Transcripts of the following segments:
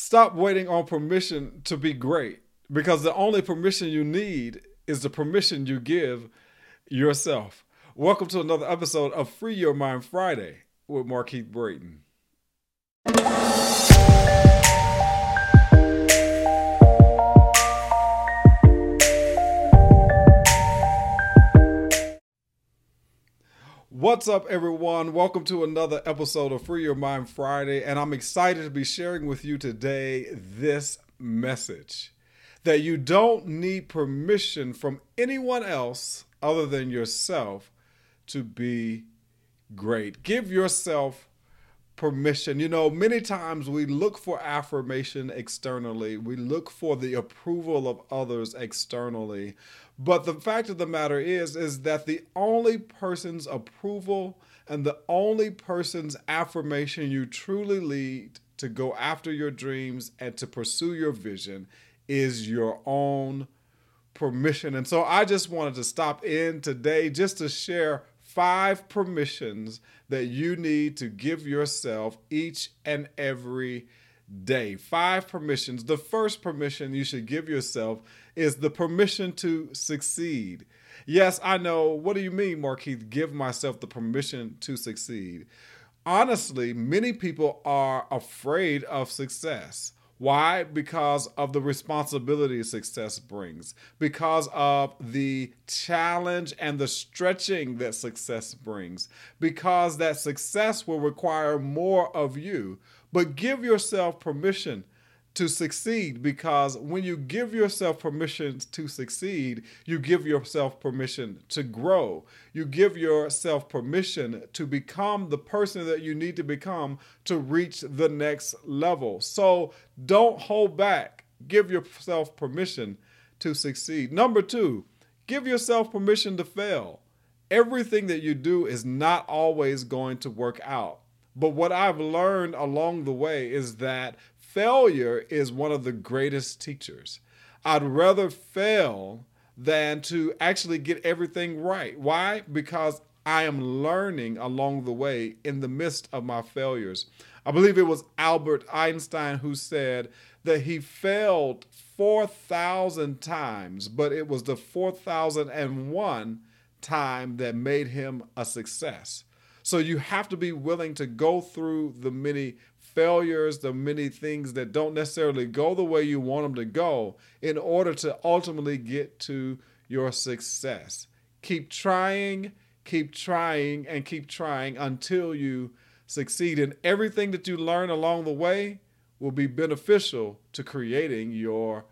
Stop waiting on permission to be great because the only permission you need is the permission you give yourself. Welcome to another episode of Free Your Mind Friday with Markeith Braden. What's up, everyone? Welcome to another episode of Free Your Mind Friday, and I'm excited to be sharing with you today this message that you don't need permission from anyone else other than yourself to be great. Give yourself permission. You know, many times we look for affirmation externally, we look for the approval of others externally. But the fact of the matter is is that the only person's approval and the only person's affirmation you truly lead to go after your dreams and to pursue your vision is your own permission. And so I just wanted to stop in today just to share five permissions that you need to give yourself each and every day. Five permissions. The first permission you should give yourself is the permission to succeed. Yes, I know. What do you mean, Markeith? Give myself the permission to succeed. Honestly, many people are afraid of success. Why? Because of the responsibility success brings, because of the challenge and the stretching that success brings, because that success will require more of you. But give yourself permission to succeed because when you give yourself permission to succeed, you give yourself permission to grow. You give yourself permission to become the person that you need to become to reach the next level. So don't hold back. Give yourself permission to succeed. Number two, give yourself permission to fail. Everything that you do is not always going to work out. But what I've learned along the way is that failure is one of the greatest teachers. I'd rather fail than to actually get everything right. Why? Because I am learning along the way in the midst of my failures. I believe it was Albert Einstein who said that he failed 4,000 times, but it was the 4,001 time that made him a success. So you have to be willing to go through the many failures, the many things that don't necessarily go the way you want them to go in order to ultimately get to your success. Keep trying, keep trying, and keep trying until you succeed. And everything that you learn along the way will be beneficial to creating your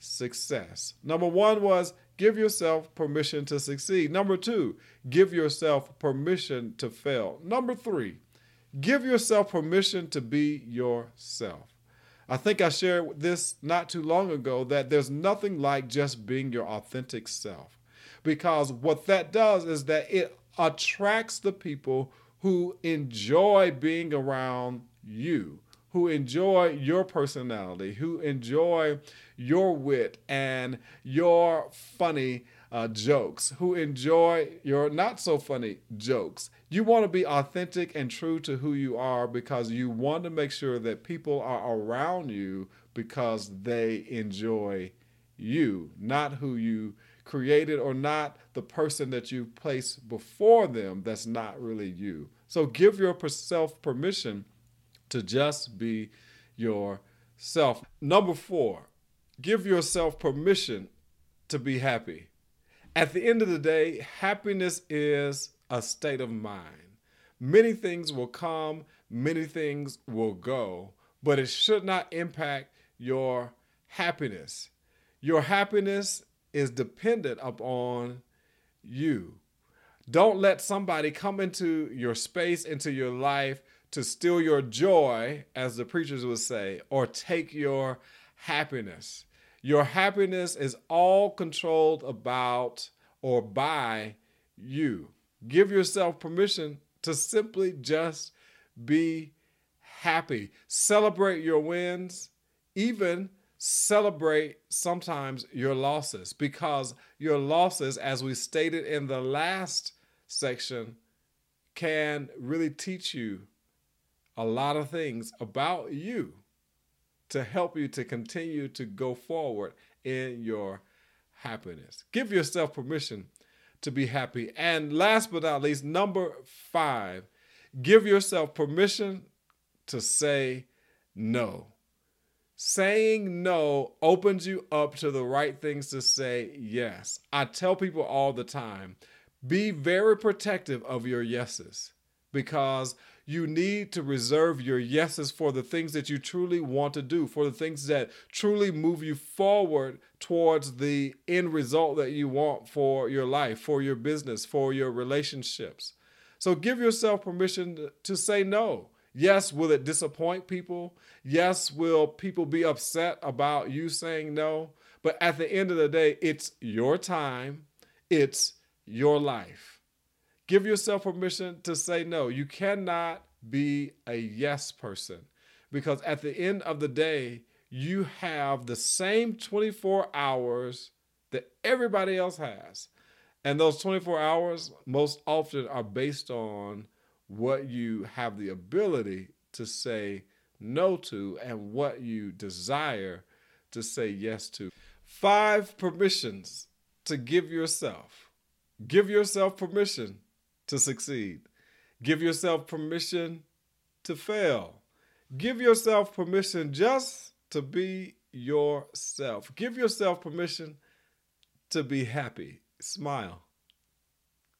success. Number one was give yourself permission to succeed. Number two, give yourself permission to fail. Number three, Give yourself permission to be yourself. I think I shared this not too long ago that there's nothing like just being your authentic self. Because what that does is that it attracts the people who enjoy being around you, who enjoy your personality, who enjoy your wit and your funny uh, jokes, who enjoy your not so funny jokes. You want to be authentic and true to who you are because you want to make sure that people are around you because they enjoy you, not who you created or not the person that you place before them that's not really you. So give yourself permission to just be yourself. Number four, give yourself permission to be happy. At the end of the day, happiness is a state of mind. Many things will come, many things will go, but it should not impact your happiness. Your happiness is dependent upon you. Don't let somebody come into your space, into your life to steal your joy, as the preachers would say, or take your happiness. Your happiness is all controlled about or by you. Give yourself permission to simply just be happy. Celebrate your wins, even celebrate sometimes your losses, because your losses, as we stated in the last section, can really teach you a lot of things about you. to help you to continue to go forward in your happiness. Give yourself permission to be happy. And last but not least, number five, give yourself permission to say no. Saying no opens you up to the right things to say yes. I tell people all the time be very protective of your yeses because you need to reserve your yeses for the things that you truly want to do, for the things that truly move you forward towards the end result that you want for your life, for your business, for your relationships. So give yourself permission to say no. Yes, will it disappoint people? Yes, will people be upset about you saying no? But at the end of the day, it's your time, it's your life. Give yourself permission to say no. You cannot be a yes person because at the end of the day, you have the same 24 hours that everybody else has. And those 24 hours most often are based on what you have the ability to say no to and what you desire to say yes to. Five permissions to give yourself. Give yourself permission to succeed. Give yourself permission to fail. Give yourself permission just to be yourself. Give yourself permission to be happy. Smile.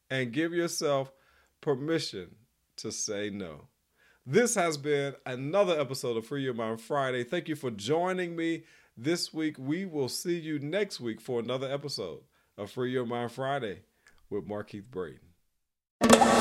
And give yourself permission to say no. This has been another episode of Free Your Mind Friday. Thank you for joining me this week. We will see you next week for another episode of Free Your Mind Friday with Markeith Braden you.